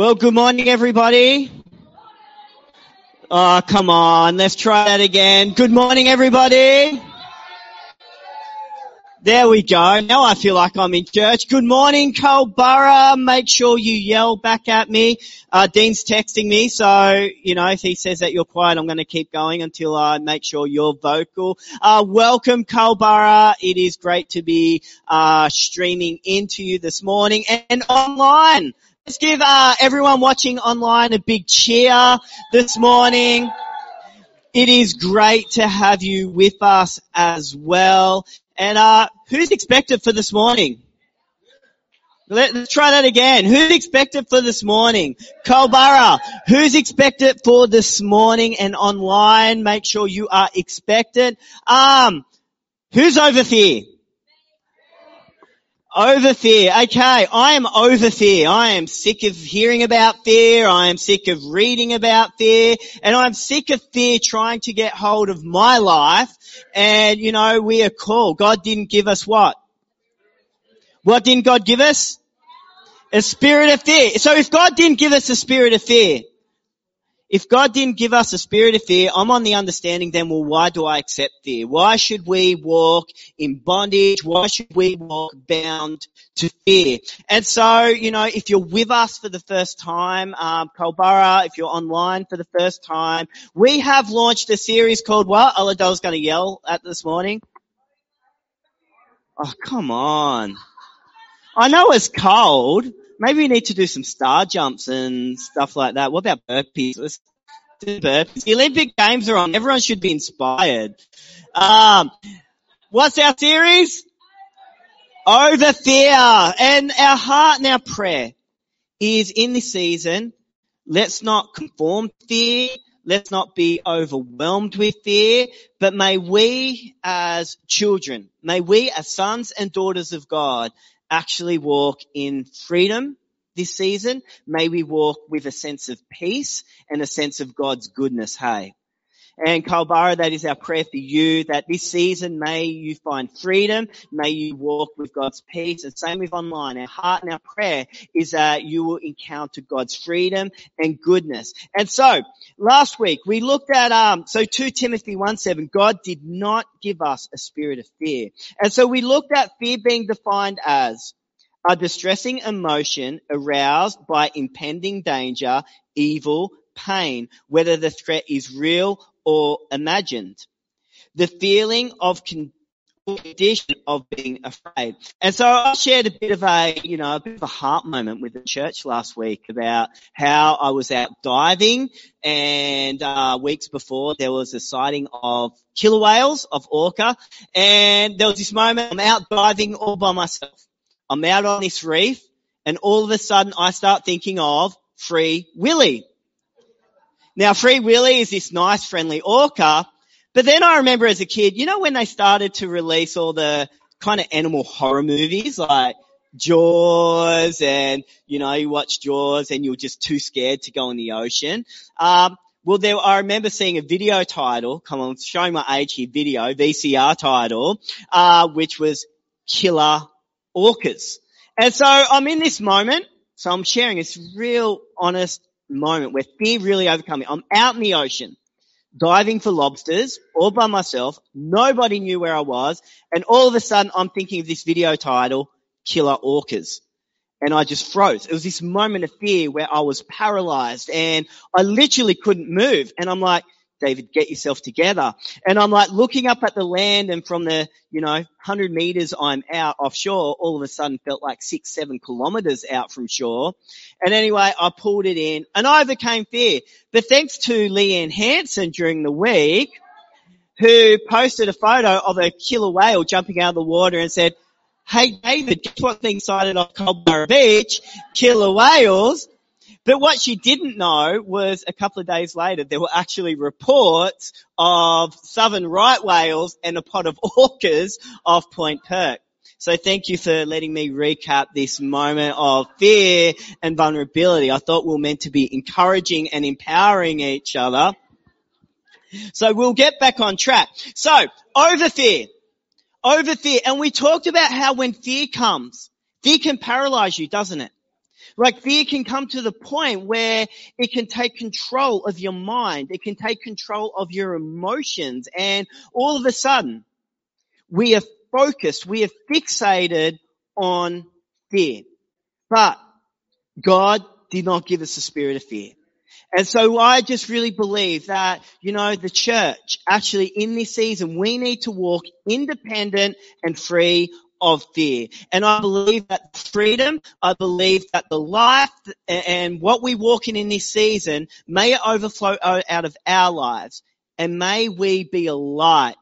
Well, good morning, everybody. Oh, come on. Let's try that again. Good morning, everybody. There we go. Now I feel like I'm in church. Good morning, Culburra. Make sure you yell back at me. Uh, Dean's texting me, so, you know, if he says that you're quiet, I'm going to keep going until I make sure you're vocal. Uh, welcome, Culburra. It is great to be, uh, streaming into you this morning and online. Let's give, uh, everyone watching online a big cheer this morning. It is great to have you with us as well. And uh, who's expected for this morning? Let, us try that again. Who's expected for this morning? Culburra. Who's expected for this morning and online? Make sure you are expected. Um, who's over fear? Over fear. Okay, I am over fear. I am sick of hearing about fear. I am sick of reading about fear. And I'm sick of fear trying to get hold of my life. And you know, we are called. God didn't give us what? What didn't God give us? A spirit of fear. So if God didn't give us a spirit of fear, if God didn't give us a spirit of fear, I'm on the understanding then, well, why do I accept fear? Why should we walk in bondage? Why should we walk bound to fear? And so, you know, if you're with us for the first time, um, if you're online for the first time, we have launched a series called what? Aladol's going to yell at this morning. Oh, come on. I know it's cold. Maybe we need to do some star jumps and stuff like that. What about burpees? Let's do burpees. The Olympic Games are on. Everyone should be inspired. Um, what's our series? Over fear. And our heart and our prayer is in this season, let's not conform to fear. Let's not be overwhelmed with fear, but may we as children, may we as sons and daughters of God actually walk in freedom this season. May we walk with a sense of peace and a sense of God's goodness, hey? And Culburra, that is our prayer for you, that this season may you find freedom, may you walk with God's peace, and same with online. Our heart and our prayer is that you will encounter God's freedom and goodness. And so, last week we looked at, um, so 2 Timothy 1 7, God did not give us a spirit of fear. And so we looked at fear being defined as a distressing emotion aroused by impending danger, evil, pain, whether the threat is real or imagined. The feeling of condition of being afraid. And so I shared a bit of a, you know, a bit of a heart moment with the church last week about how I was out diving and, uh, weeks before there was a sighting of killer whales of orca and there was this moment I'm out diving all by myself. I'm out on this reef and all of a sudden I start thinking of Free Willy. Now, Free Willy is this nice, friendly orca, but then I remember as a kid, you know, when they started to release all the kind of animal horror movies like Jaws and, you know, you watch Jaws and you're just too scared to go in the ocean. Um, well, there, I remember seeing a video title, come on, showing my age here, video, VCR title, uh, which was Killer Orcas. And so I'm in this moment, so I'm sharing this real honest moment where fear really overcome me. I'm out in the ocean, diving for lobsters, all by myself. Nobody knew where I was. And all of a sudden I'm thinking of this video title, Killer Orcas. And I just froze. It was this moment of fear where I was paralyzed and I literally couldn't move. And I'm like, David, get yourself together. And I'm like looking up at the land and from the, you know, 100 meters I'm out offshore, all of a sudden felt like six, seven kilometers out from shore. And anyway, I pulled it in and I overcame fear. But thanks to Leanne Hanson during the week, who posted a photo of a killer whale jumping out of the water and said, Hey David, guess what's being sighted off Culburra Beach? Killer whales. But what she didn't know was a couple of days later, there were actually reports of southern right whales and a pot of orcas off Point Perk. So thank you for letting me recap this moment of fear and vulnerability. I thought we were meant to be encouraging and empowering each other. So we'll get back on track. So over fear, over fear. And we talked about how when fear comes, fear can paralyze you, doesn't it? Like fear can come to the point where it can take control of your mind. It can take control of your emotions. And all of a sudden, we are focused, we are fixated on fear. But God did not give us a spirit of fear. And so I just really believe that, you know, the church actually in this season, we need to walk independent and free of fear. And I believe that freedom, I believe that the life and what we walk in in this season, may it overflow out of our lives. And may we be a light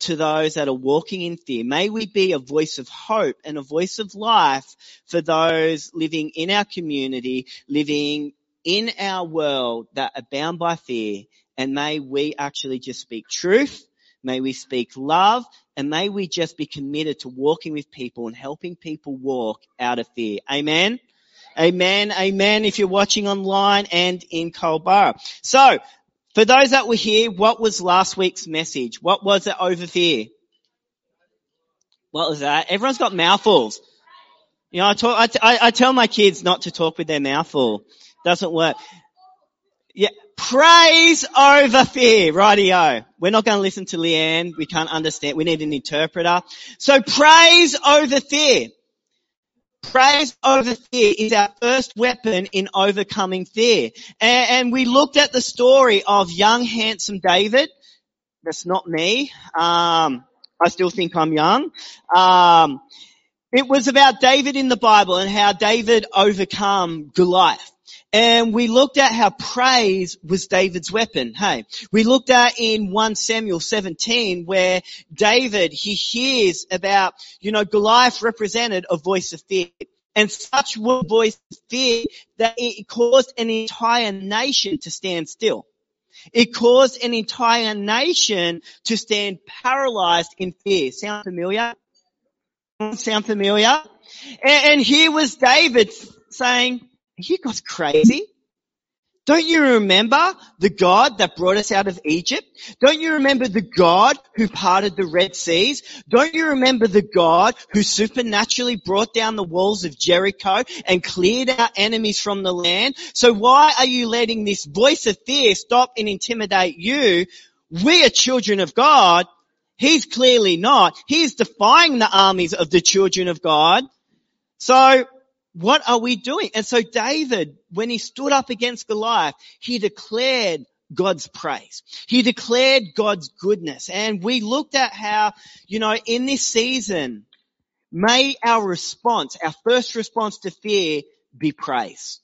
to those that are walking in fear. May we be a voice of hope and a voice of life for those living in our community, living in our world that are bound by fear. And may we actually just speak truth. May we speak love and may we just be committed to walking with people and helping people walk out of fear. Amen. Amen. Amen. If you're watching online and in Culburra. So for those that were here, what was last week's message? What was it over fear? What was that? Everyone's got mouthfuls. You know, I, talk, I, I tell my kids not to talk with their mouthful. Doesn't work. Yeah, praise over fear. Rightio. We're not going to listen to Leanne. We can't understand. We need an interpreter. So praise over fear. Praise over fear is our first weapon in overcoming fear. And, and, we looked at the story of young, handsome David. That's not me. Um, I still think I'm young. Um, it was about David in the Bible and how David overcome Goliath. And we looked at how praise was David's weapon. Hey, we looked at in 1 Samuel 17 where David, he hears about, you know, Goliath represented a voice of fear. And such a voice of fear that it caused an entire nation to stand still. It caused an entire nation to stand paralyzed in fear. Sound familiar? Sound familiar? And, and here was David saying, you guys crazy? Don't you remember the God that brought us out of Egypt? Don't you remember the God who parted the Red Seas? Don't you remember the God who supernaturally brought down the walls of Jericho and cleared our enemies from the land? So why are you letting this voice of fear stop and intimidate you? We are children of God. He's clearly not. He's defying the armies of the children of God. So what are we doing? And so David, when he stood up against Goliath, he declared God's praise. He declared God's goodness. And we looked at how, you know, in this season, may our response, our first response to fear be praise.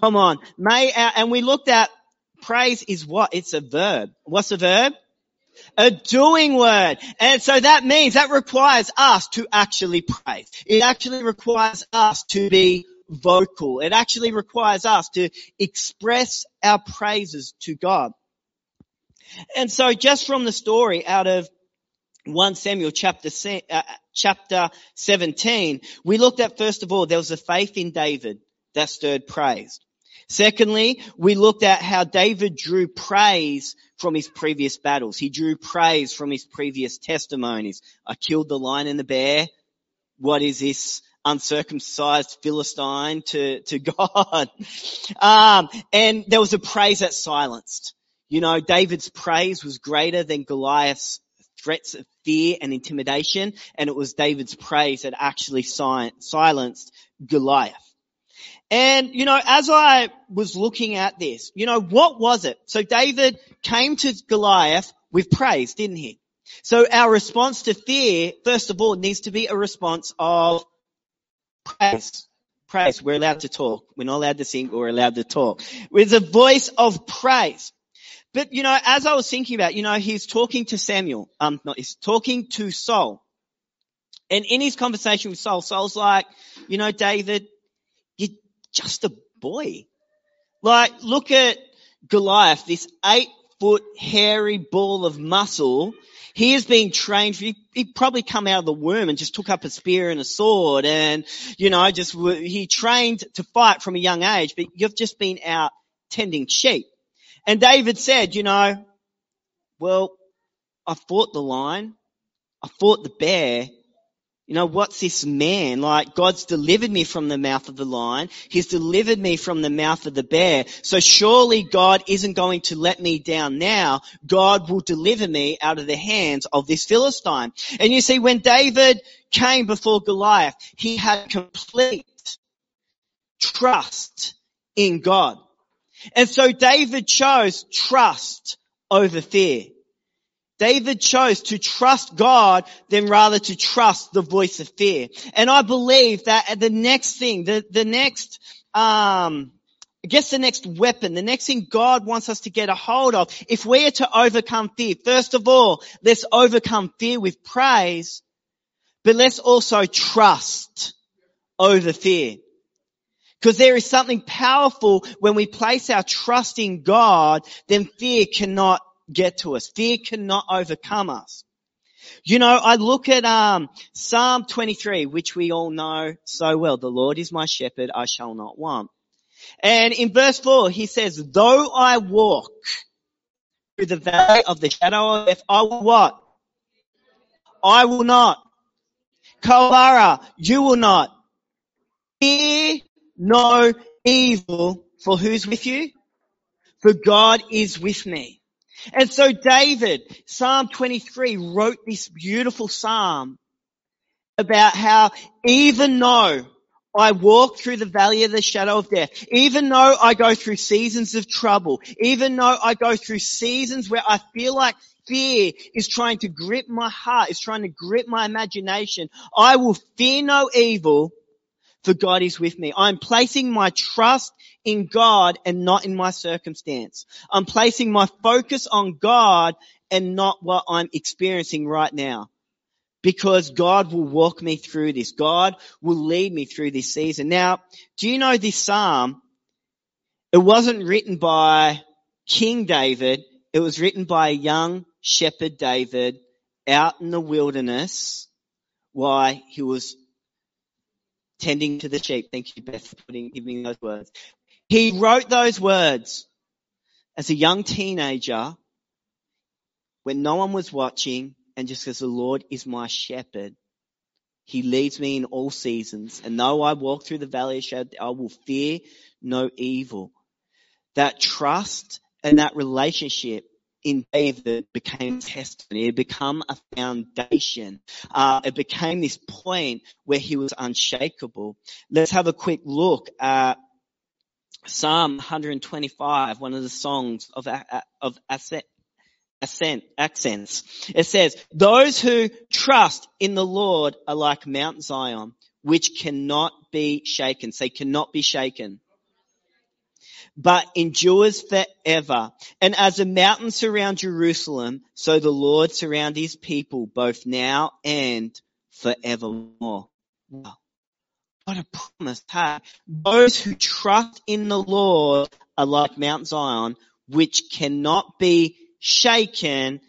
Come on. May our, and we looked at praise is what? It's a verb. What's a verb? A doing word. And so that means that requires us to actually praise. It actually requires us to be vocal. It actually requires us to express our praises to God. And so just from the story out of 1 Samuel chapter, uh, chapter 17, we looked at first of all, there was a faith in David that stirred praise. Secondly, we looked at how David drew praise from his previous battles. He drew praise from his previous testimonies. I killed the lion and the bear. What is this uncircumcised Philistine to, to God? Um, and there was a praise that silenced. You know, David's praise was greater than Goliath's threats of fear and intimidation, and it was David's praise that actually silenced Goliath. And, you know, as I was looking at this, you know, what was it? So David came to Goliath with praise, didn't he? So our response to fear, first of all, needs to be a response of praise. Praise. We're allowed to talk. We're not allowed to sing, we're allowed to talk. With a voice of praise. But, you know, as I was thinking about, you know, he's talking to Samuel, um, not, he's talking to Saul. And in his conversation with Saul, Saul's like, you know, David, just a boy. Like, look at Goliath, this eight foot hairy ball of muscle. He has been trained, he, he probably come out of the womb and just took up a spear and a sword and, you know, just, he trained to fight from a young age, but you've just been out tending sheep. And David said, you know, well, I fought the lion, I fought the bear, you know, what's this man? Like, God's delivered me from the mouth of the lion. He's delivered me from the mouth of the bear. So surely God isn't going to let me down now. God will deliver me out of the hands of this Philistine. And you see, when David came before Goliath, he had complete trust in God. And so David chose trust over fear. David chose to trust God than rather to trust the voice of fear. And I believe that the next thing, the, the next, um, I guess the next weapon, the next thing God wants us to get a hold of, if we are to overcome fear, first of all, let's overcome fear with praise, but let's also trust over fear. Because there is something powerful when we place our trust in God, then fear cannot get to us. Fear cannot overcome us. You know, I look at um, Psalm 23, which we all know so well. The Lord is my shepherd, I shall not want. And in verse 4, he says, though I walk through the valley of the shadow of death, I will what? I will not. Culburra, you will not. Fear no evil, for who's with you? For God is with me. And so David, Psalm 23, wrote this beautiful psalm about how even though I walk through the valley of the shadow of death, even though I go through seasons of trouble, even though I go through seasons where I feel like fear is trying to grip my heart, is trying to grip my imagination, I will fear no evil for God is with me. I'm placing my trust in God and not in my circumstance. I'm placing my focus on God and not what I'm experiencing right now. Because God will walk me through this. God will lead me through this season. Now, do you know this psalm? It wasn't written by King David. It was written by a young shepherd David out in the wilderness. while He was tending to the sheep. Thank you, Beth, for putting, giving those words. He wrote those words as a young teenager when no one was watching and just says, the Lord is my shepherd. He leads me in all seasons. And though I walk through the valley of shadow, I will fear no evil. That trust and that relationship in David became testimony. It became a foundation. Uh, it became this point where he was unshakable. Let's have a quick look at Psalm 125, one of the songs of, of ascent, ascent, accents. It says, those who trust in the Lord are like Mount Zion, which cannot be shaken. Say cannot be shaken but endures forever. And as the mountains surround Jerusalem, so the Lord surround his people both now and forevermore. Wow. What a promise. Hey, those who trust in the Lord are like Mount Zion, which cannot be shaken,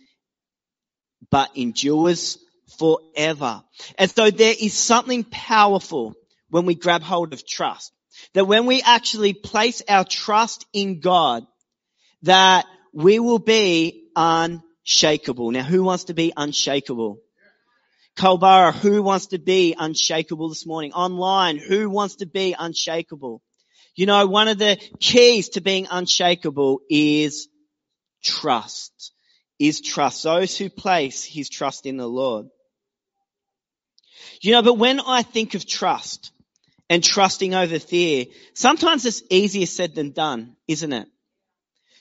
but endures forever. And so there is something powerful when we grab hold of trust. That when we actually place our trust in God, that we will be unshakable. Now who wants to be unshakable? Culburra, who wants to be unshakable this morning? Online, who wants to be unshakable? You know, one of the keys to being unshakable is trust. Is trust. Those who place his trust in the Lord. You know, but when I think of trust and trusting over fear, sometimes it's easier said than done, isn't it?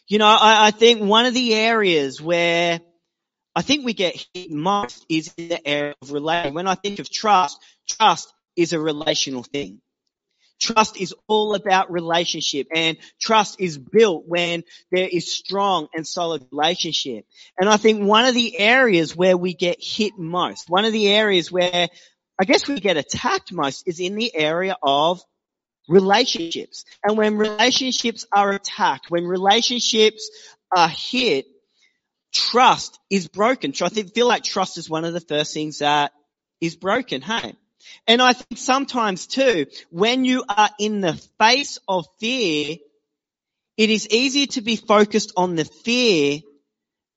You know, I, I think one of the areas where I think we get hit most is in the area of relation. When I think of trust, trust is a relational thing. Trust is all about relationship and trust is built when there is strong and solid relationship. And I think one of the areas where we get hit most, one of the areas where I guess we get attacked most is in the area of relationships. And when relationships are attacked, when relationships are hit, trust is broken. I feel like trust is one of the first things that is broken, hey? And I think sometimes too, when you are in the face of fear, it is easier to be focused on the fear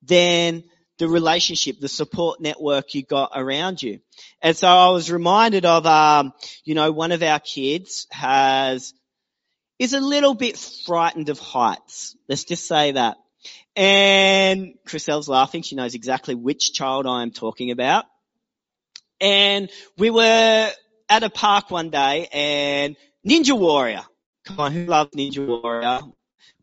than the relationship, the support network you got around you. And so I was reminded of, um, you know, one of our kids has, is a little bit frightened of heights. Let's just say that. And Chriselle's laughing. She knows exactly which child I'm talking about. And we were at a park one day and Ninja Warrior. Come on, who loves Ninja Warrior?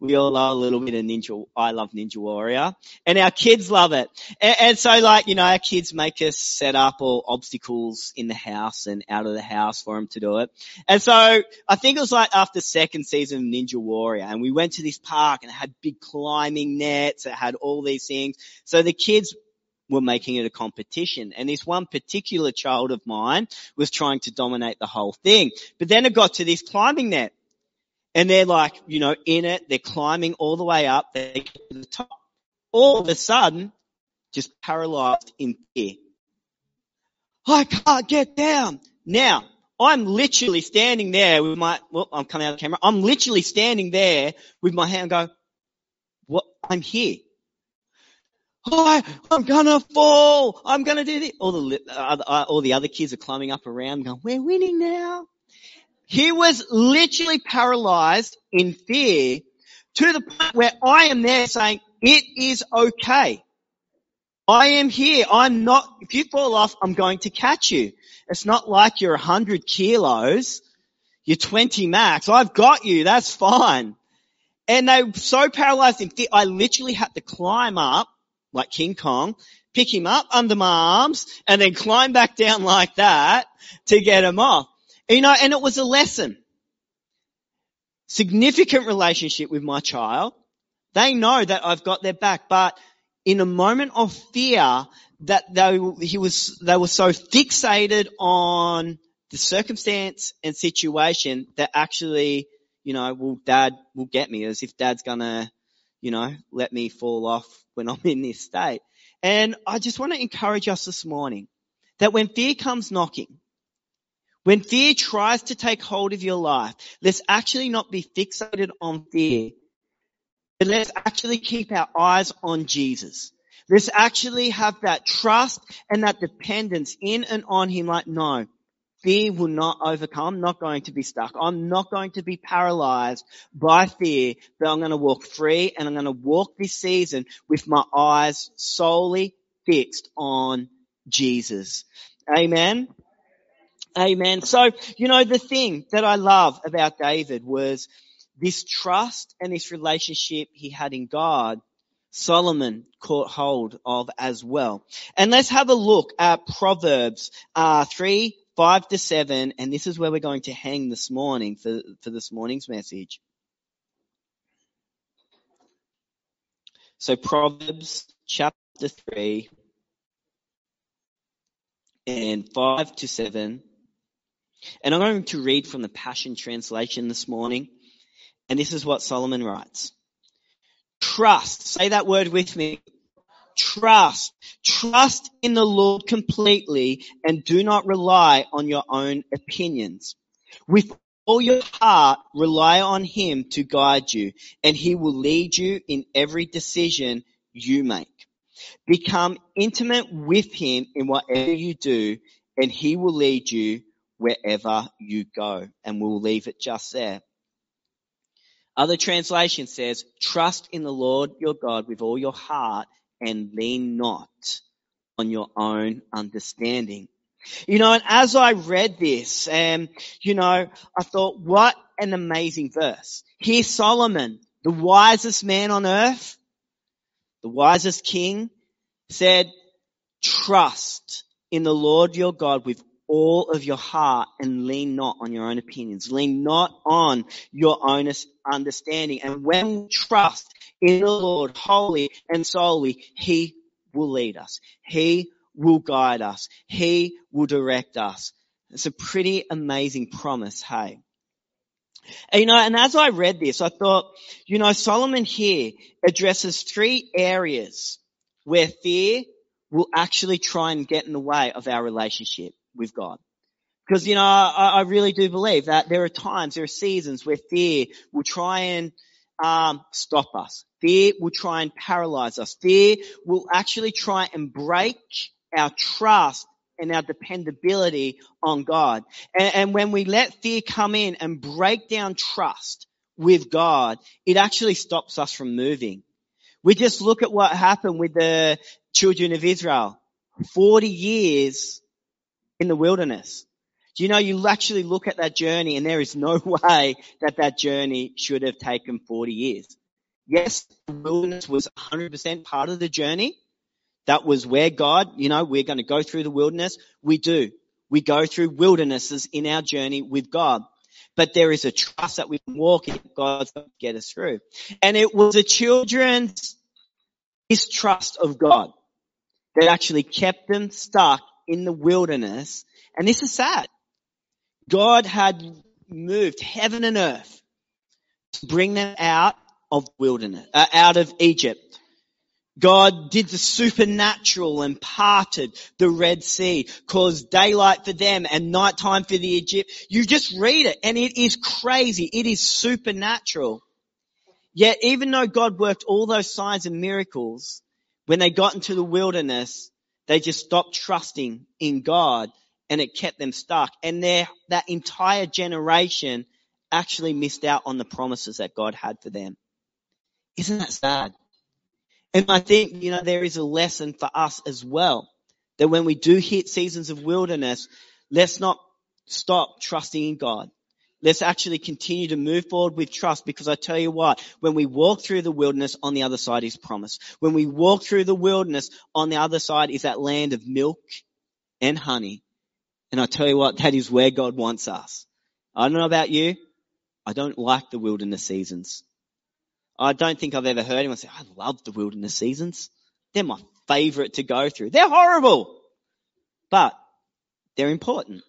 We all love a little bit of Ninja. I love Ninja Warrior, and our kids love it. And, and, so, like you know, our kids make us set up all obstacles in the house and out of the house for them to do it. And so, I think it was like after second season of Ninja Warrior, and we went to this park and it had big climbing nets. It had all these things. So the kids were making it a competition. And this one particular child of mine was trying to dominate the whole thing. But then it got to this climbing net. And they're like, you know, in it, they're climbing all the way up, they get to the top. All of a sudden, just paralyzed in fear. I can't get down. Now, I'm literally standing there with my, well, I'm coming out of the camera. I'm literally standing there with my hand go, what, I'm here. Oh, I'm gonna fall. I'm gonna do this. All the, uh, all the other kids are climbing up around going, we're winning now. He was literally paralyzed in fear to the point where I am there saying, it is okay. I am here. I'm not, if you fall off, I'm going to catch you. It's not like you're a hundred kilos. You're 20 max. I've got you. That's fine. And they were so paralyzed in fear, I literally had to climb up like King Kong, pick him up under my arms and then climb back down like that to get him off. You know, and it was a lesson. Significant relationship with my child. They know that I've got their back, but in a moment of fear that they, he was, they were so fixated on the circumstance and situation that actually, you know, well, dad will get me as if dad's gonna, you know, let me fall off when I'm in this state. And I just want to encourage us this morning that when fear comes knocking, when fear tries to take hold of your life, let's actually not be fixated on fear, but let's actually keep our eyes on Jesus. Let's actually have that trust and that dependence in and on Him like, no, fear will not overcome. I'm not going to be stuck. I'm not going to be paralyzed by fear, but I'm going to walk free and I'm going to walk this season with my eyes solely fixed on Jesus. Amen. Amen. So, you know, the thing that I love about David was this trust and this relationship he had in God, Solomon caught hold of as well. And let's have a look at Proverbs uh, 3, 5 to 7, and this is where we're going to hang this morning for, for this morning's message. So Proverbs chapter 3 and 5 to 7 and I'm going to read from the Passion Translation this morning. And this is what Solomon writes. Trust. Say that word with me. Trust. Trust in the Lord completely and do not rely on your own opinions. With all your heart, rely on Him to guide you and He will lead you in every decision you make. Become intimate with Him in whatever you do and He will lead you wherever you go. And we'll leave it just there. Other translation says, trust in the Lord your God with all your heart and lean not on your own understanding. You know, and as I read this, and, you know, I thought, what an amazing verse. Here Solomon, the wisest man on earth, the wisest king, said, trust in the Lord your God with all of your heart and lean not on your own opinions. Lean not on your own understanding. And when we trust in the Lord wholly and solely, He will lead us. He will guide us. He will direct us. It's a pretty amazing promise, hey? And, you know, and as I read this, I thought, you know, Solomon here addresses three areas where fear will actually try and get in the way of our relationship with God. Because, you know, I, I really do believe that there are times, there are seasons where fear will try and um, stop us. Fear will try and paralyze us. Fear will actually try and break our trust and our dependability on God. And, and when we let fear come in and break down trust with God, it actually stops us from moving. We just look at what happened with the children of Israel. 40 years in the wilderness. Do you know you actually look at that journey and there is no way that that journey should have taken 40 years. Yes, the wilderness was 100% part of the journey. That was where God, you know, we're going to go through the wilderness. We do. We go through wildernesses in our journey with God. But there is a trust that we can walk in. God's going to get us through. And it was the children's distrust of God that actually kept them stuck in the wilderness. And this is sad. God had moved heaven and earth to bring them out of wilderness, uh, out of Egypt. God did the supernatural and parted the Red Sea, caused daylight for them and nighttime for the Egypt. You just read it and it is crazy. It is supernatural. Yet even though God worked all those signs and miracles, when they got into the wilderness, they just stopped trusting in God and it kept them stuck. And their, that entire generation actually missed out on the promises that God had for them. Isn't that sad? And I think, you know, there is a lesson for us as well. That when we do hit seasons of wilderness, let's not stop trusting in God. Let's actually continue to move forward with trust because I tell you what, when we walk through the wilderness, on the other side is promise. When we walk through the wilderness, on the other side is that land of milk and honey. And I tell you what, that is where God wants us. I don't know about you. I don't like the wilderness seasons. I don't think I've ever heard anyone say, I love the wilderness seasons. They're my favorite to go through. They're horrible, but they're important.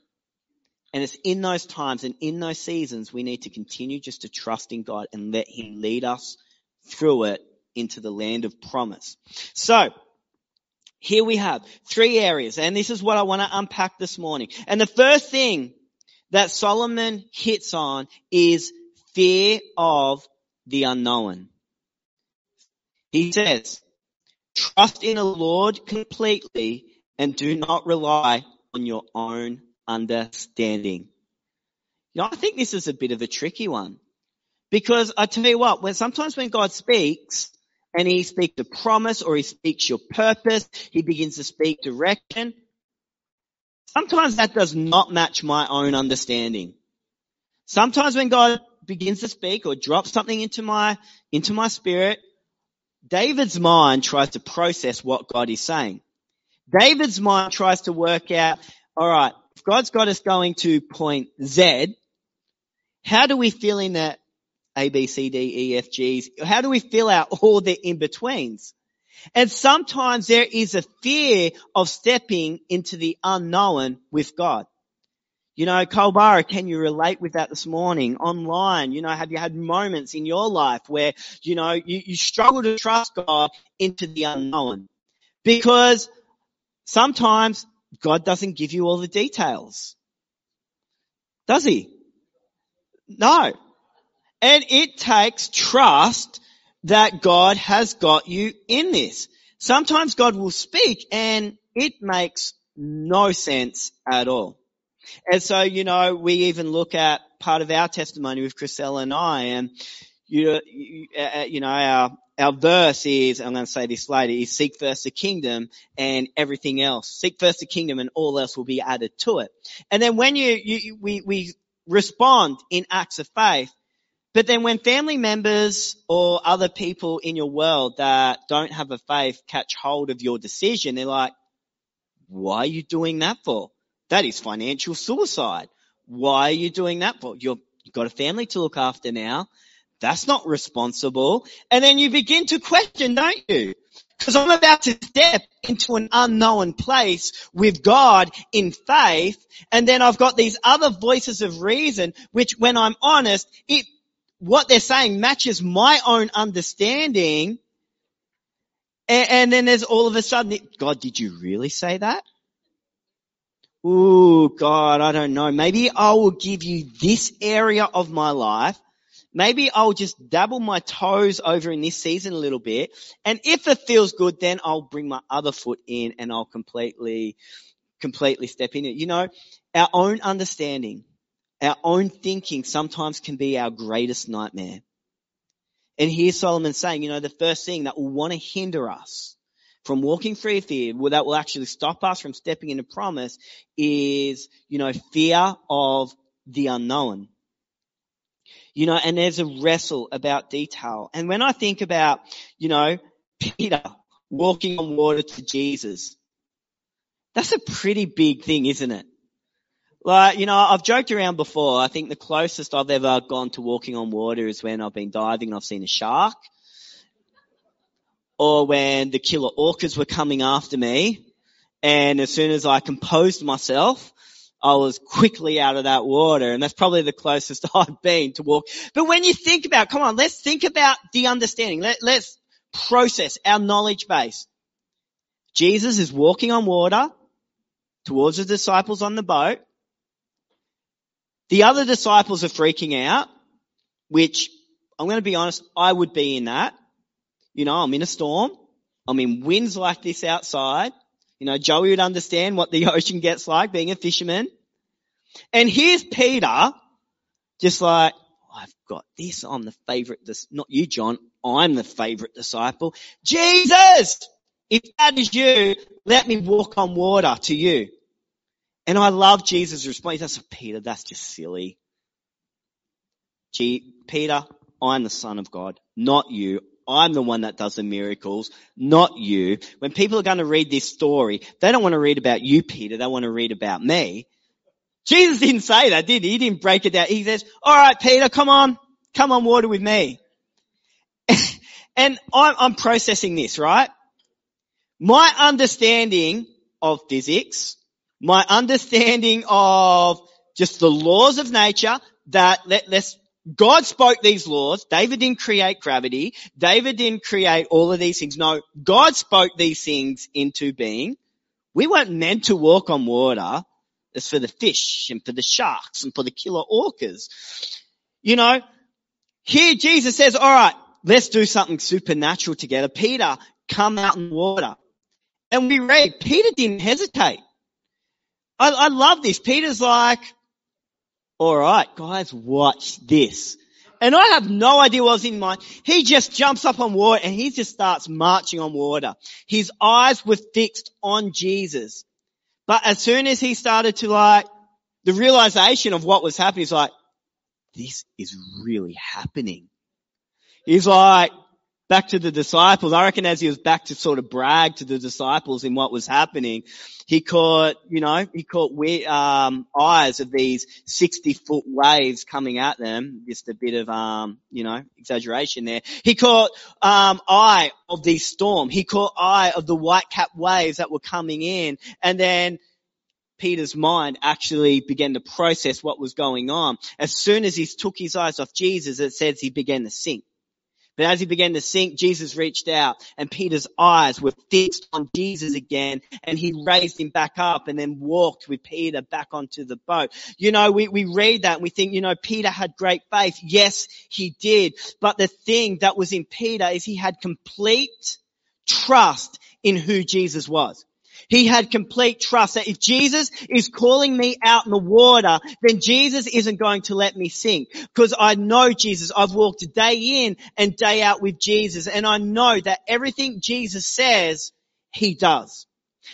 And it's in those times and in those seasons we need to continue just to trust in God and let Him lead us through it into the land of promise. So, here we have three areas, and this is what I want to unpack this morning. And the first thing that Solomon hits on is fear of the unknown. He says, trust in the Lord completely and do not rely on your own understanding. You know, I think this is a bit of a tricky one. Because I tell you what, when sometimes when God speaks, and he speaks a promise or he speaks your purpose, he begins to speak direction, sometimes that does not match my own understanding. Sometimes when God begins to speak or drops something into my, into my spirit, David's mind tries to process what God is saying. David's mind tries to work out, alright, if God's got us going to point Z, how do we fill in that A, B, C, D, E, F, G's? How do we fill out all the in-betweens? And sometimes there is a fear of stepping into the unknown with God. You know, Culburra, can you relate with that this morning online? You know, have you had moments in your life where, you know, you, you struggle to trust God into the unknown? Because sometimes God doesn't give you all the details. Does he? No. And it takes trust that God has got you in this. Sometimes God will speak and it makes no sense at all. And so, you know, we even look at part of our testimony with Chriselle and I and you, you, uh, you know, our, our verse is, I'm going to say this later, is seek first the kingdom and everything else. Seek first the kingdom and all else will be added to it. And then when you, you we, we respond in acts of faith, but then when family members or other people in your world that don't have a faith catch hold of your decision, they're like, why are you doing that for? That is financial suicide. Why are you doing that for? You're, you've got a family to look after now. That's not responsible. And then you begin to question, don't you? Because I'm about to step into an unknown place with God in faith. And then I've got these other voices of reason, which when I'm honest, it, what they're saying matches my own understanding. And, and then there's all of a sudden, God, did you really say that? Ooh, God, I don't know. Maybe I will give you this area of my life maybe I'll just dabble my toes over in this season a little bit. And if it feels good, then I'll bring my other foot in and I'll completely, completely step in it. You know, our own understanding, our own thinking sometimes can be our greatest nightmare. And here's Solomon saying, you know, the first thing that will want to hinder us from walking free of fear, that will actually stop us from stepping into promise is, you know, fear of the unknown. You know, and there's a wrestle about detail. And when I think about, you know, Peter walking on water to Jesus, that's a pretty big thing, isn't it? Like, you know, I've joked around before. I think the closest I've ever gone to walking on water is when I've been diving and I've seen a shark. Or when the killer orcas were coming after me. And as soon as I composed myself, I was quickly out of that water. And that's probably the closest I've been to walk. But when you think about, come on, let's think about the understanding. Let, let's process our knowledge base. Jesus is walking on water towards the disciples on the boat. The other disciples are freaking out, which I'm going to be honest, I would be in that. You know, I'm in a storm. I'm in winds like this outside. You know, Joey would understand what the ocean gets like being a fisherman. And here's Peter, just like, I've got this. I'm the favorite, this not you, John. I'm the favorite disciple. Jesus! If that is you, let me walk on water to you. And I love Jesus' response. That's Peter, that's just silly. Gee, Peter, I'm the son of God, not you. I'm the one that does the miracles, not you. When people are going to read this story, they don't want to read about you, Peter. They want to read about me. Jesus didn't say that, did he? He didn't break it down. He says, all right, Peter, come on, come on water with me. and I'm, I'm processing this, right? My understanding of physics, my understanding of just the laws of nature that let, let's God spoke these laws. David didn't create gravity. David didn't create all of these things. No, God spoke these things into being. We weren't meant to walk on water. It's for the fish and for the sharks and for the killer orcas. You know, here Jesus says, all right, let's do something supernatural together. Peter, come out in water. And we read, Peter didn't hesitate. I, I love this. Peter's like, all right, guys, watch this. And I have no idea what was in mind. He just jumps up on water and he just starts marching on water. His eyes were fixed on Jesus. But as soon as he started to like, the realization of what was happening is like, this is really happening. He's like, back to the disciples. I reckon as he was back to sort of brag to the disciples in what was happening, he caught, you know, he caught um, eyes of these 60 foot waves coming at them. Just a bit of, um, you know, exaggeration there. He caught, um, eye of the storm. He caught eye of the white capped waves that were coming in. And then Peter's mind actually began to process what was going on. As soon as he took his eyes off Jesus, it says he began to sink. But as he began to sink, Jesus reached out and Peter's eyes were fixed on Jesus again and he raised him back up and then walked with Peter back onto the boat. You know, we, we read that and we think, you know, Peter had great faith. Yes, he did. But the thing that was in Peter is he had complete trust in who Jesus was. He had complete trust that if Jesus is calling me out in the water, then Jesus isn't going to let me sink. Because I know Jesus. I've walked day in and day out with Jesus. And I know that everything Jesus says, He does.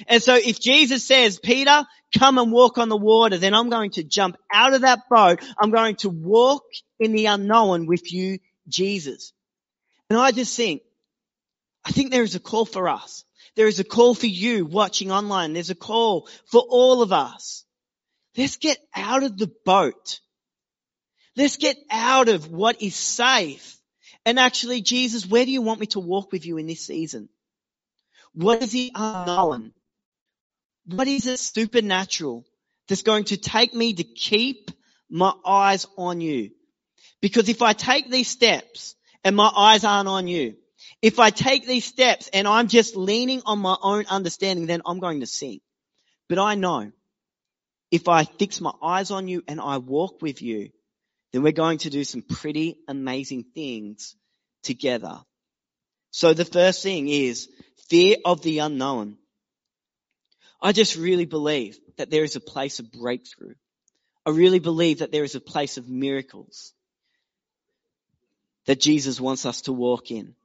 And so if Jesus says, Peter, come and walk on the water, then I'm going to jump out of that boat. I'm going to walk in the unknown with you, Jesus. And I just think, I think there is a call for us there is a call for you watching online. There's a call for all of us. Let's get out of the boat. Let's get out of what is safe. And actually, Jesus, where do you want me to walk with you in this season? What is the unknown? What is it supernatural that's going to take me to keep my eyes on you? Because if I take these steps and my eyes aren't on you, if I take these steps and I'm just leaning on my own understanding, then I'm going to sink. But I know if I fix my eyes on you and I walk with you, then we're going to do some pretty amazing things together. So the first thing is fear of the unknown. I just really believe that there is a place of breakthrough. I really believe that there is a place of miracles that Jesus wants us to walk in.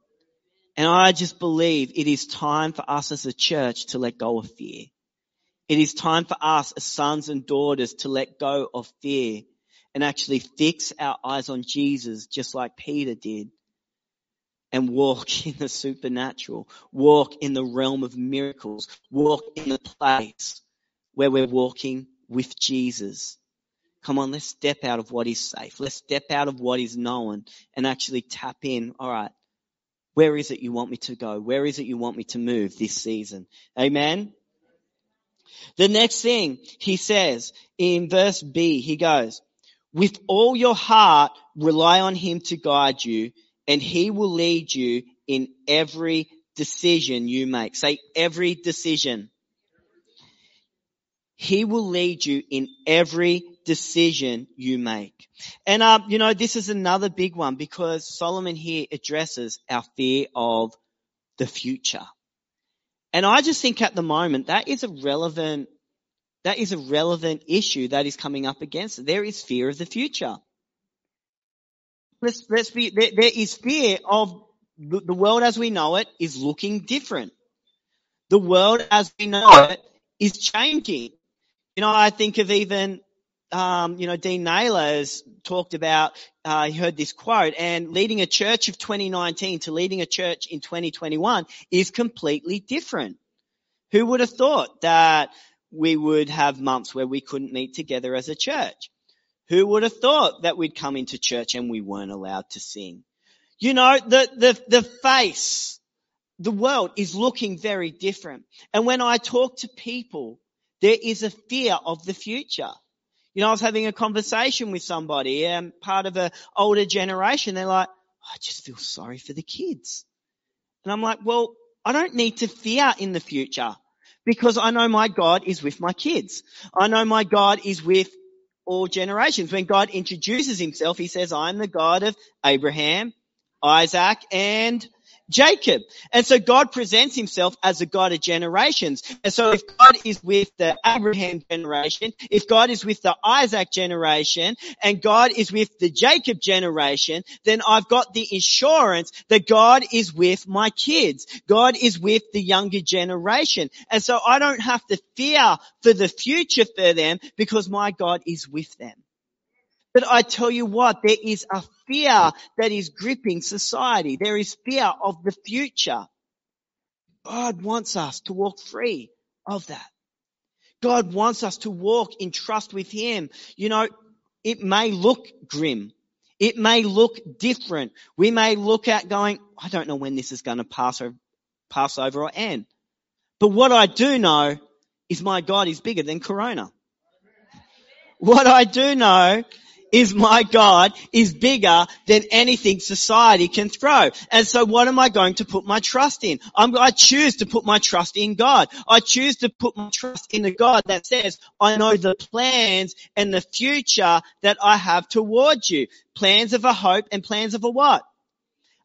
And I just believe it is time for us as a church to let go of fear. It is time for us as sons and daughters to let go of fear and actually fix our eyes on Jesus just like Peter did and walk in the supernatural, walk in the realm of miracles, walk in the place where we're walking with Jesus. Come on, let's step out of what is safe. Let's step out of what is known and actually tap in. All right. Where is it you want me to go? Where is it you want me to move this season? Amen. The next thing he says in verse B, he goes, with all your heart, rely on him to guide you and he will lead you in every decision you make. Say every decision. He will lead you in every decision you make. And, uh, you know, this is another big one because Solomon here addresses our fear of the future. And I just think at the moment that is a relevant, that is a relevant issue that is coming up against There is fear of the future. Let's, let's be, there, there is fear of the, the world as we know it is looking different. The world as we know it is changing. You know, I think of even um, you know, Dean Naylor has talked about, uh, he heard this quote, and leading a church of 2019 to leading a church in 2021 is completely different. Who would have thought that we would have months where we couldn't meet together as a church? Who would have thought that we'd come into church and we weren't allowed to sing? You know, the, the, the face, the world is looking very different. And when I talk to people, there is a fear of the future. You know, I was having a conversation with somebody, um, part of an older generation. They're like, I just feel sorry for the kids. And I'm like, well, I don't need to fear in the future because I know my God is with my kids. I know my God is with all generations. When God introduces himself, he says, I'm the God of Abraham, Isaac, and Jacob. And so God presents himself as a God of generations. And so if God is with the Abraham generation, if God is with the Isaac generation, and God is with the Jacob generation, then I've got the assurance that God is with my kids. God is with the younger generation. And so I don't have to fear for the future for them because my God is with them. But I tell you what, there is a fear that is gripping society. There is fear of the future. God wants us to walk free of that. God wants us to walk in trust with Him. You know, it may look grim. It may look different. We may look at going, I don't know when this is going to pass or pass over or end. But what I do know is my God is bigger than Corona. What I do know is my God is bigger than anything society can throw. And so what am I going to put my trust in? I'm, I choose to put my trust in God. I choose to put my trust in the God that says, I know the plans and the future that I have towards you. Plans of a hope and plans of a what?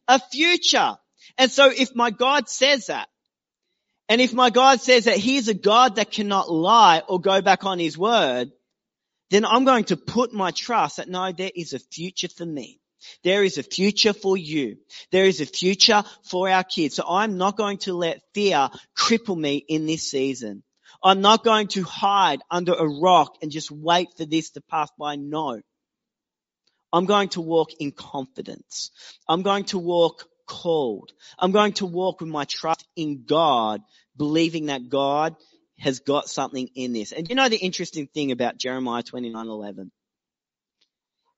A future. And so if my God says that, and if my God says that he's a God that cannot lie or go back on his word, then I'm going to put my trust that no, there is a future for me. There is a future for you. There is a future for our kids. So I'm not going to let fear cripple me in this season. I'm not going to hide under a rock and just wait for this to pass by. No. I'm going to walk in confidence. I'm going to walk called. I'm going to walk with my trust in God, believing that God has got something in this. And you know the interesting thing about Jeremiah 29:11?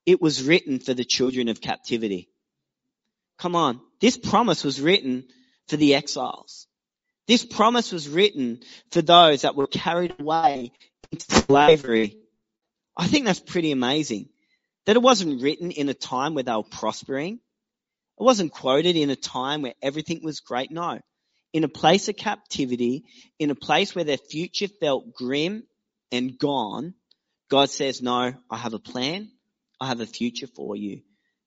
It was written for the children of captivity. Come on. This promise was written for the exiles. This promise was written for those that were carried away into slavery. I think that's pretty amazing. That it wasn't written in a time where they were prospering. It wasn't quoted in a time where everything was great. No in a place of captivity, in a place where their future felt grim and gone, God says, no, I have a plan. I have a future for you.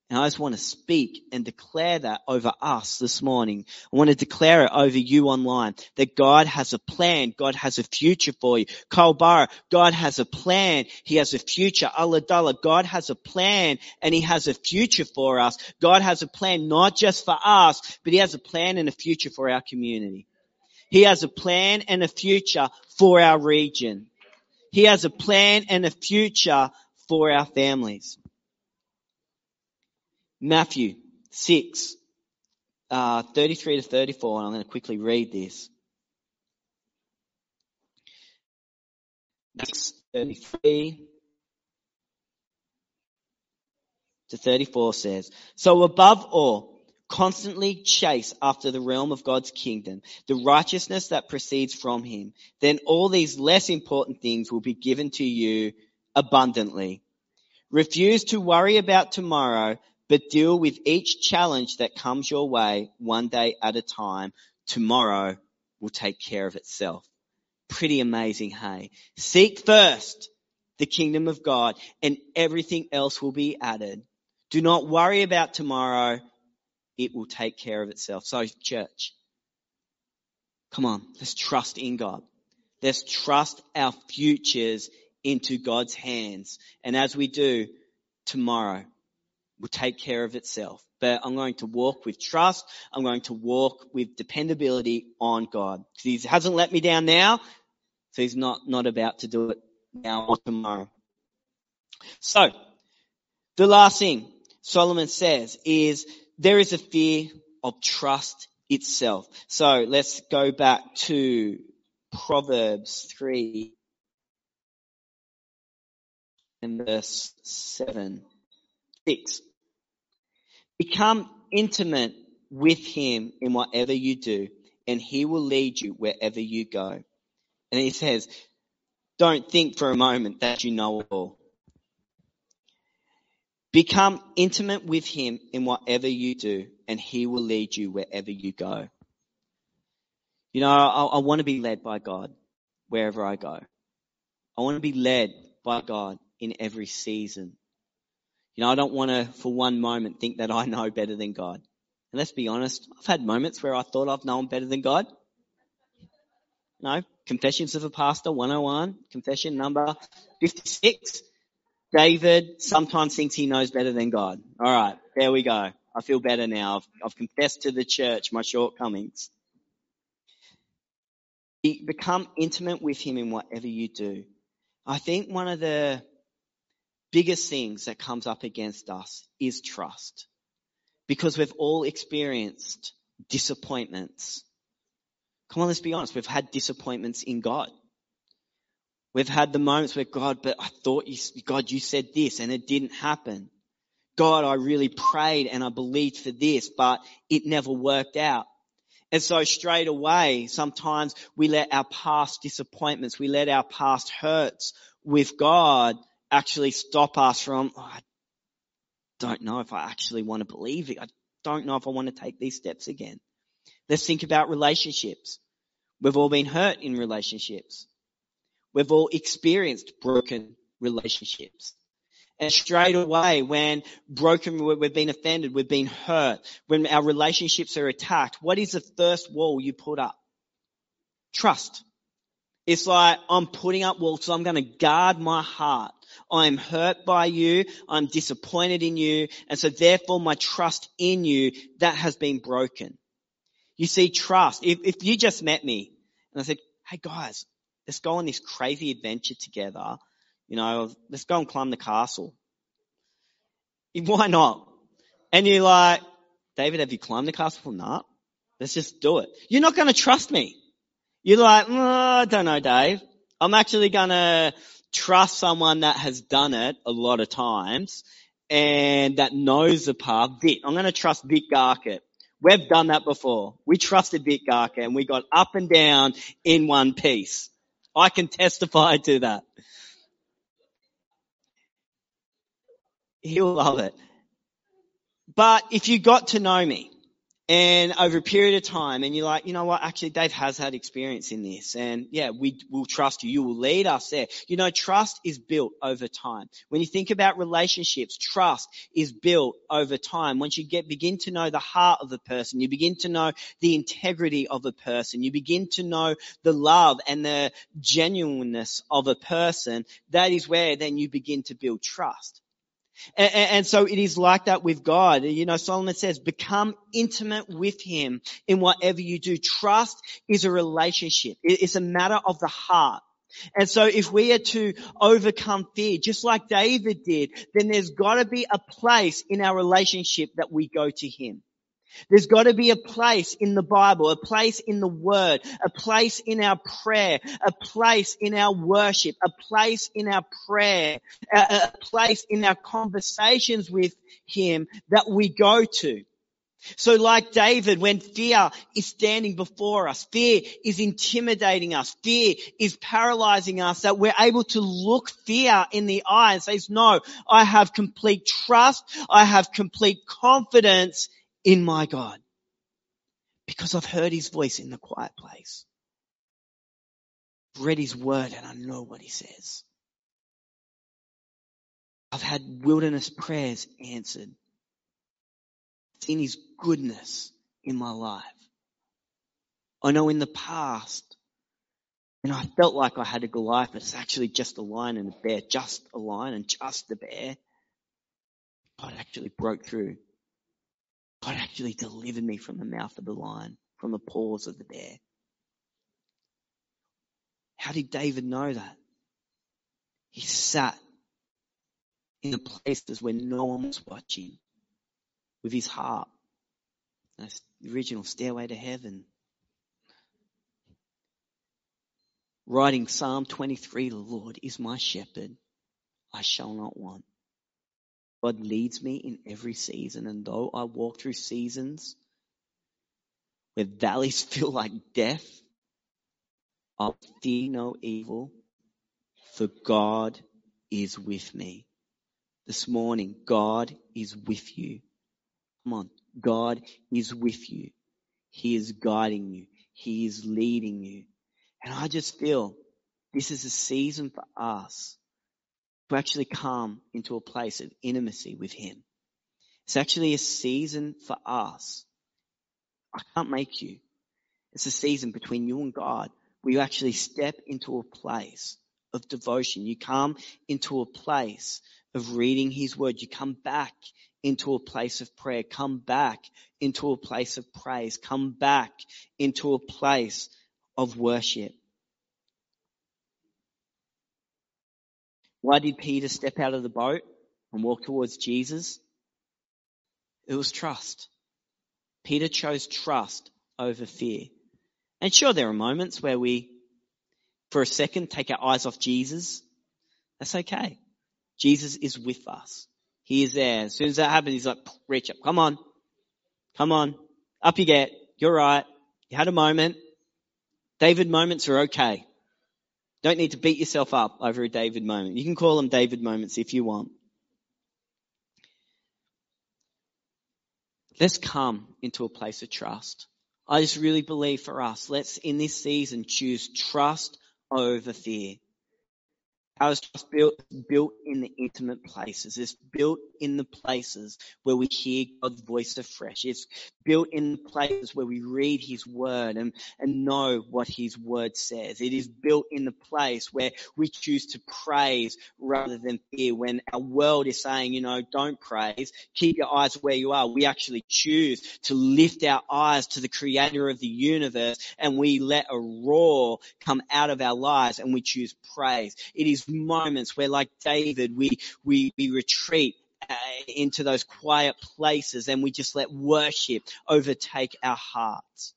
And I just want to speak and declare that over us this morning. I want to declare it over you online that God has a plan. God has a future for you. Culburra, God has a plan. He has a future. Ulladulla, God has a plan and He has a future for us. God has a plan not just for us, but He has a plan and a future for our community. He has a plan and a future for our region. He has a plan and a future for our families. Matthew 6, uh, 33 to 34, and I'm going to quickly read this. 33 to 34 says, So above all, constantly chase after the realm of God's kingdom, the righteousness that proceeds from him. Then all these less important things will be given to you abundantly. Refuse to worry about tomorrow but deal with each challenge that comes your way one day at a time. Tomorrow will take care of itself. Pretty amazing, hey? Seek first the kingdom of God and everything else will be added. Do not worry about tomorrow. It will take care of itself. So church, come on, let's trust in God. Let's trust our futures into God's hands. And as we do, tomorrow will take care of itself. But I'm going to walk with trust. I'm going to walk with dependability on God. He hasn't let me down now, so he's not, not about to do it now or tomorrow. So, the last thing Solomon says is there is a fear of trust itself. So let's go back to Proverbs 3 and verse 7. 6. Become intimate with him in whatever you do, and he will lead you wherever you go. And he says, don't think for a moment that you know all. Become intimate with him in whatever you do, and he will lead you wherever you go. You know, I, I want to be led by God wherever I go. I want to be led by God in every season. You know, I don't want to for one moment think that I know better than God. And let's be honest, I've had moments where I thought I've known better than God. No, Confessions of a Pastor 101, confession number 56. David sometimes thinks he knows better than God. All right, there we go. I feel better now. I've, I've confessed to the church my shortcomings. Become intimate with him in whatever you do. I think one of the biggest things that comes up against us is trust. Because we've all experienced disappointments. Come on, let's be honest. We've had disappointments in God. We've had the moments where God, but I thought you, God, you said this and it didn't happen. God, I really prayed and I believed for this, but it never worked out. And so straight away, sometimes we let our past disappointments, we let our past hurts with God actually stop us from, oh, I don't know if I actually want to believe it. I don't know if I want to take these steps again. Let's think about relationships. We've all been hurt in relationships. We've all experienced broken relationships. And straight away, when broken, we've been offended, we've been hurt, when our relationships are attacked, what is the first wall you put up? Trust. It's like, I'm putting up walls, so I'm going to guard my heart. I'm hurt by you. I'm disappointed in you. And so therefore my trust in you, that has been broken. You see, trust. If, if you just met me and I said, Hey guys, let's go on this crazy adventure together. You know, let's go and climb the castle. Why not? And you're like, David, have you climbed the castle? Nah. Let's just do it. You're not going to trust me. You're like, oh, I don't know, Dave. I'm actually going to trust someone that has done it a lot of times and that knows the path. Vic, I'm going to trust Vic Garkett. We've done that before. We trusted Vic Garkett and we got up and down in one piece. I can testify to that. He'll love it. But if you got to know me and over a period of time and you're like, you know what, actually Dave has had experience in this and yeah, we will trust you. You will lead us there. You know, trust is built over time. When you think about relationships, trust is built over time. Once you get, begin to know the heart of a person, you begin to know the integrity of a person, you begin to know the love and the genuineness of a person, that is where then you begin to build trust. And, and, so it is like that with God. You know, Solomon says, become intimate with Him in whatever you do. Trust is a relationship. It's a matter of the heart. And so if we are to overcome fear, just like David did, then there's gotta be a place in our relationship that we go to Him. There's got to be a place in the Bible, a place in the Word, a place in our prayer, a place in our worship, a place in our prayer, a, a place in our conversations with Him that we go to. So like David, when fear is standing before us, fear is intimidating us, fear is paralyzing us, that we're able to look fear in the eye and say, no, I have complete trust, I have complete confidence in my God because I've heard his voice in the quiet place. I've read his word and I know what he says. I've had wilderness prayers answered. Seen his goodness in my life. I know in the past, and I felt like I had a Goliath, but it's actually just a lion and a bear, just a lion and just a bear. God actually broke through God actually delivered me from the mouth of the lion, from the paws of the bear. How did David know that? He sat in the places where no one was watching with his heart. That's the original Stairway to Heaven. Writing Psalm 23, the Lord is my shepherd. I shall not want. God leads me in every season. And though I walk through seasons where valleys feel like death, I'll fear no evil, for God is with me. This morning, God is with you. Come on. God is with you. He is guiding you. He is leading you. And I just feel this is a season for us to actually come into a place of intimacy with Him. It's actually a season for us. I can't make you. It's a season between you and God where you actually step into a place of devotion. You come into a place of reading His Word. You come back into a place of prayer. Come back into a place of praise. Come back into a place of worship. Why did Peter step out of the boat and walk towards Jesus? It was trust. Peter chose trust over fear. And sure, there are moments where we, for a second, take our eyes off Jesus. That's okay. Jesus is with us. He is there. As soon as that happens, he's like, reach up. Come on. Come on. Up you get. You're right. You had a moment. David moments are okay. Don't need to beat yourself up over a David moment. You can call them David moments if you want. Let's come into a place of trust. I just really believe for us, let's in this season choose trust over fear. Trust built? Built in the intimate places. It's built in the places where we hear God's voice afresh. It's built in the places where we read His Word and, and know what His Word says. It is built in the place where we choose to praise rather than fear. When our world is saying, you know, don't praise, keep your eyes where you are. We actually choose to lift our eyes to the Creator of the universe and we let a roar come out of our lives and we choose praise. It is moments where like David, we, we, we retreat uh, into those quiet places and we just let worship overtake our hearts.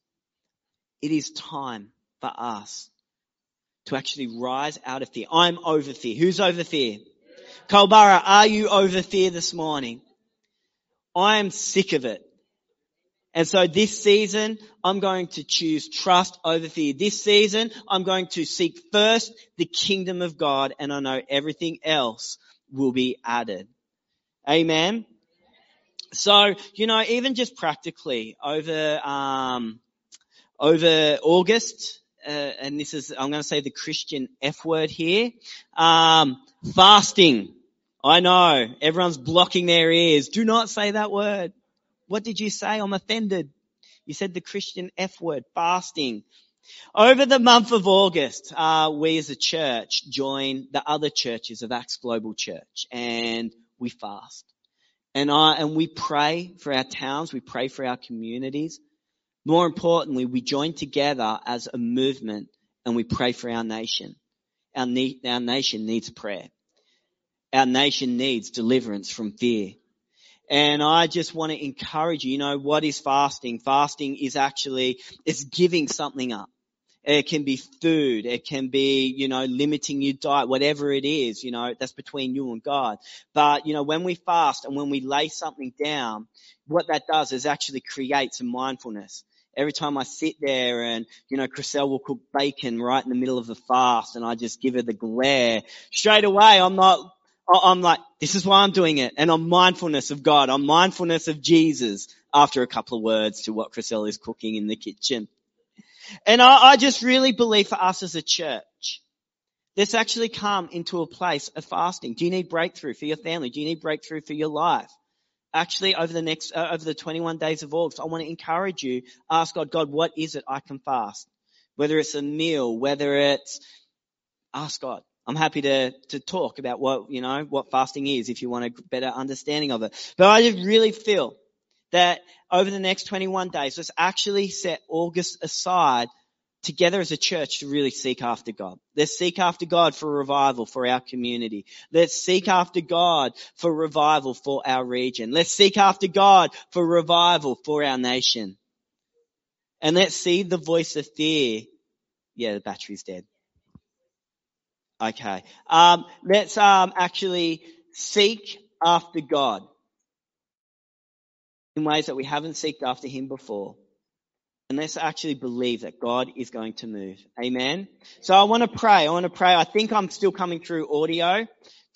It is time for us to actually rise out of fear. I'm over fear. Who's over fear? Culburra, are you over fear this morning? I am sick of it. And so this season, I'm going to choose trust over fear. This season, I'm going to seek first the kingdom of God and I know everything else will be added. Amen. So, you know, even just practically over, um, over August, uh, and this is, I'm going to say the Christian F word here, um, fasting. I know everyone's blocking their ears. Do not say that word. What did you say? I'm offended. You said the Christian F word, fasting. Over the month of August, uh, we as a church join the other churches of Acts Global Church and we fast. And I, and we pray for our towns, we pray for our communities. More importantly, we join together as a movement and we pray for our nation. Our, ne- our nation needs prayer. Our nation needs deliverance from fear. And I just want to encourage you, you know, what is fasting? Fasting is actually, it's giving something up. It can be food. It can be, you know, limiting your diet, whatever it is, you know, that's between you and God. But, you know, when we fast and when we lay something down, what that does is actually creates a mindfulness. Every time I sit there and, you know, Chriselle will cook bacon right in the middle of the fast and I just give her the glare, straight away I'm not I'm like, this is why I'm doing it. And I'm mindfulness of God. I'm mindfulness of Jesus after a couple of words to what Chriselle is cooking in the kitchen. And I, I just really believe for us as a church, let's actually come into a place of fasting. Do you need breakthrough for your family? Do you need breakthrough for your life? Actually, over the next, uh, over the 21 days of August, I want to encourage you, ask God, God, what is it I can fast? Whether it's a meal, whether it's, ask God. I'm happy to, to talk about what, you know, what fasting is if you want a better understanding of it. But I just really feel that over the next 21 days, let's actually set August aside together as a church to really seek after God. Let's seek after God for revival for our community. Let's seek after God for revival for our region. Let's seek after God for revival for our nation. And let's see the voice of fear. Yeah, the battery's dead. Okay. Um, let's um, actually seek after God in ways that we haven't seeked after Him before. And let's actually believe that God is going to move. Amen. So I want to pray. I want to pray. I think I'm still coming through audio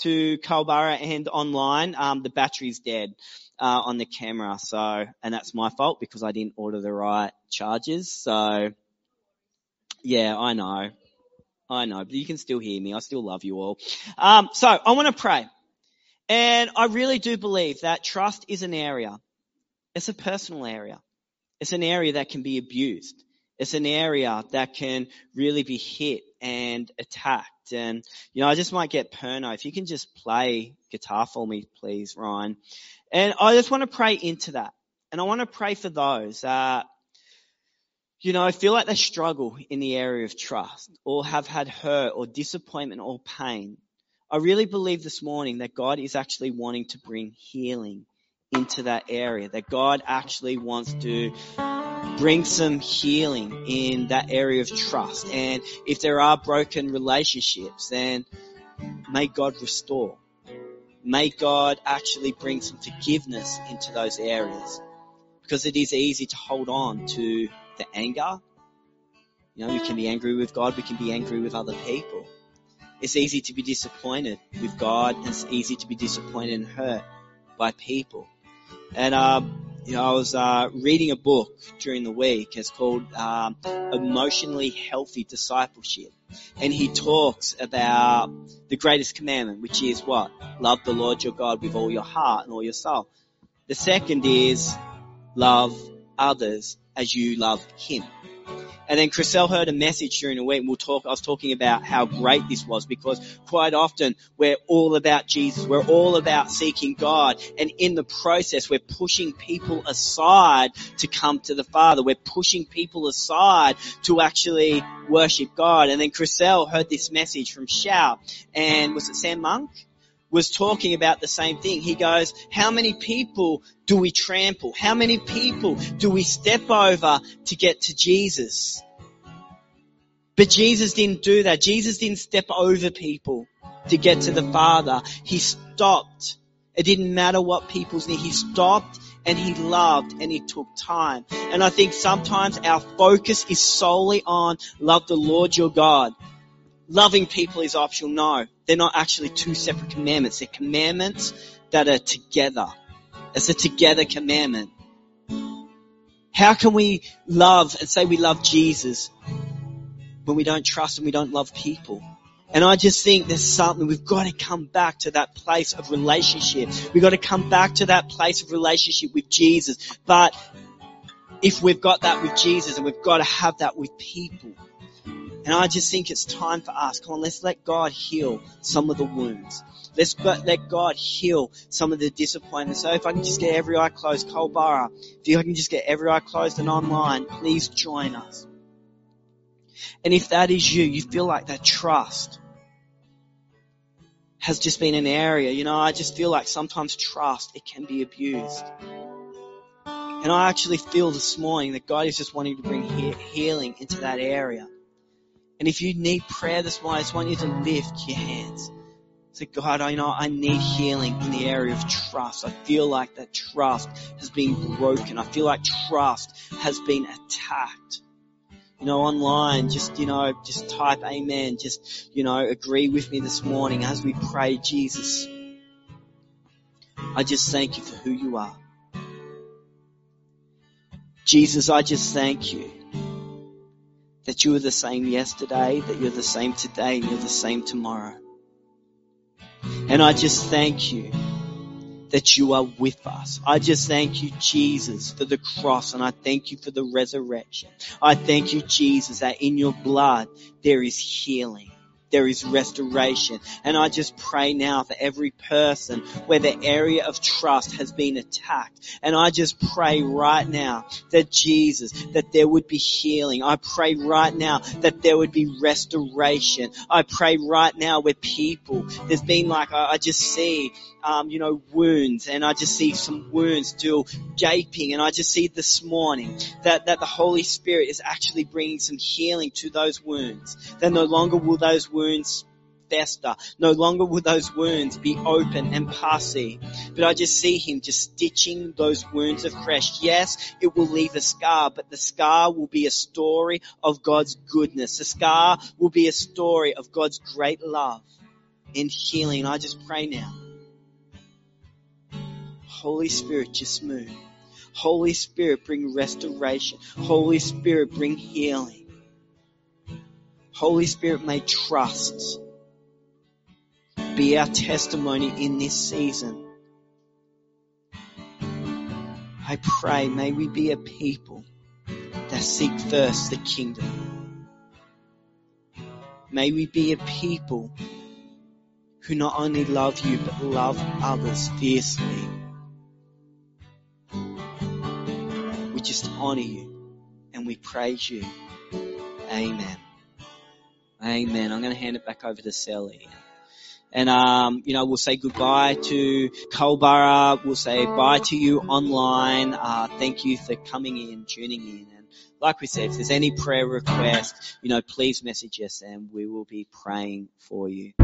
to Culburra and online. Um, the battery's dead uh, on the camera. So, and that's my fault because I didn't order the right charges. So, yeah, I know. I know, but you can still hear me. I still love you all. Um, so I want to pray. And I really do believe that trust is an area. It's a personal area. It's an area that can be abused. It's an area that can really be hit and attacked. And, you know, I just might get Perno. If you can just play guitar for me, please, Ryan. And I just want to pray into that. And I want to pray for those that you know, I feel like they struggle in the area of trust or have had hurt or disappointment or pain. I really believe this morning that God is actually wanting to bring healing into that area, that God actually wants to bring some healing in that area of trust. And if there are broken relationships, then may God restore. May God actually bring some forgiveness into those areas. Because it is easy to hold on to the anger. You know, we can be angry with God, we can be angry with other people. It's easy to be disappointed with God, and it's easy to be disappointed and hurt by people. And, um, you know, I was uh, reading a book during the week. It's called um, Emotionally Healthy Discipleship. And he talks about the greatest commandment, which is what? Love the Lord your God with all your heart and all your soul. The second is love others as you love him. And then Chriselle heard a message during the week we'll talk, I was talking about how great this was because quite often we're all about Jesus. We're all about seeking God. And in the process, we're pushing people aside to come to the Father. We're pushing people aside to actually worship God. And then Chriselle heard this message from Shout and was it Sam Monk? Was talking about the same thing. He goes, how many people do we trample? How many people do we step over to get to Jesus? But Jesus didn't do that. Jesus didn't step over people to get to the Father. He stopped. It didn't matter what people's need. He stopped and he loved and he took time. And I think sometimes our focus is solely on love the Lord your God loving people is optional. No, they're not actually two separate commandments. They're commandments that are together. It's a together commandment. How can we love and say we love Jesus when we don't trust and we don't love people? And I just think there's something, we've got to come back to that place of relationship. We've got to come back to that place of relationship with Jesus. But if we've got that with Jesus and we've got to have that with people. And I just think it's time for us. Come on, let's let God heal some of the wounds. Let's let God heal some of the disappointment. So if I can just get every eye closed, Culburra, if I can just get every eye closed and online, please join us. And if that is you, you feel like that trust has just been an area, you know, I just feel like sometimes trust, it can be abused. And I actually feel this morning that God is just wanting to bring he- healing into that area. And if you need prayer this morning, I just want you to lift your hands. Say, God, I know I need healing in the area of trust. I feel like that trust has been broken. I feel like trust has been attacked. You know, online, just, you know, just type amen. Just, you know, agree with me this morning as we pray, Jesus. I just thank you for who you are. Jesus, I just thank you that you are the same yesterday, that you're the same today, and you're the same tomorrow. And I just thank you that you are with us. I just thank you, Jesus, for the cross and I thank you for the resurrection. I thank you, Jesus, that in your blood there is healing there is restoration. And I just pray now for every person where the area of trust has been attacked. And I just pray right now that Jesus, that there would be healing. I pray right now that there would be restoration. I pray right now where people, there's been like, I just see um, you know, wounds and I just see some wounds still gaping and I just see this morning that, that the Holy Spirit is actually bringing some healing to those wounds. That no longer will those wounds fester. No longer will those wounds be open and pussy. But I just see him just stitching those wounds afresh. Yes, it will leave a scar, but the scar will be a story of God's goodness. The scar will be a story of God's great love and healing. I just pray now Holy Spirit, just move. Holy Spirit, bring restoration. Holy Spirit, bring healing. Holy Spirit, may trust be our testimony in this season. I pray, may we be a people that seek first the kingdom. May we be a people who not only love you, but love others fiercely. We just honor you and we praise you. Amen. Amen. I'm going to hand it back over to Sally. And, um, you know, we'll say goodbye to Culburra. We'll say bye to you online. Uh, thank you for coming in, tuning in. And like we said, if there's any prayer request, you know, please message us and we will be praying for you.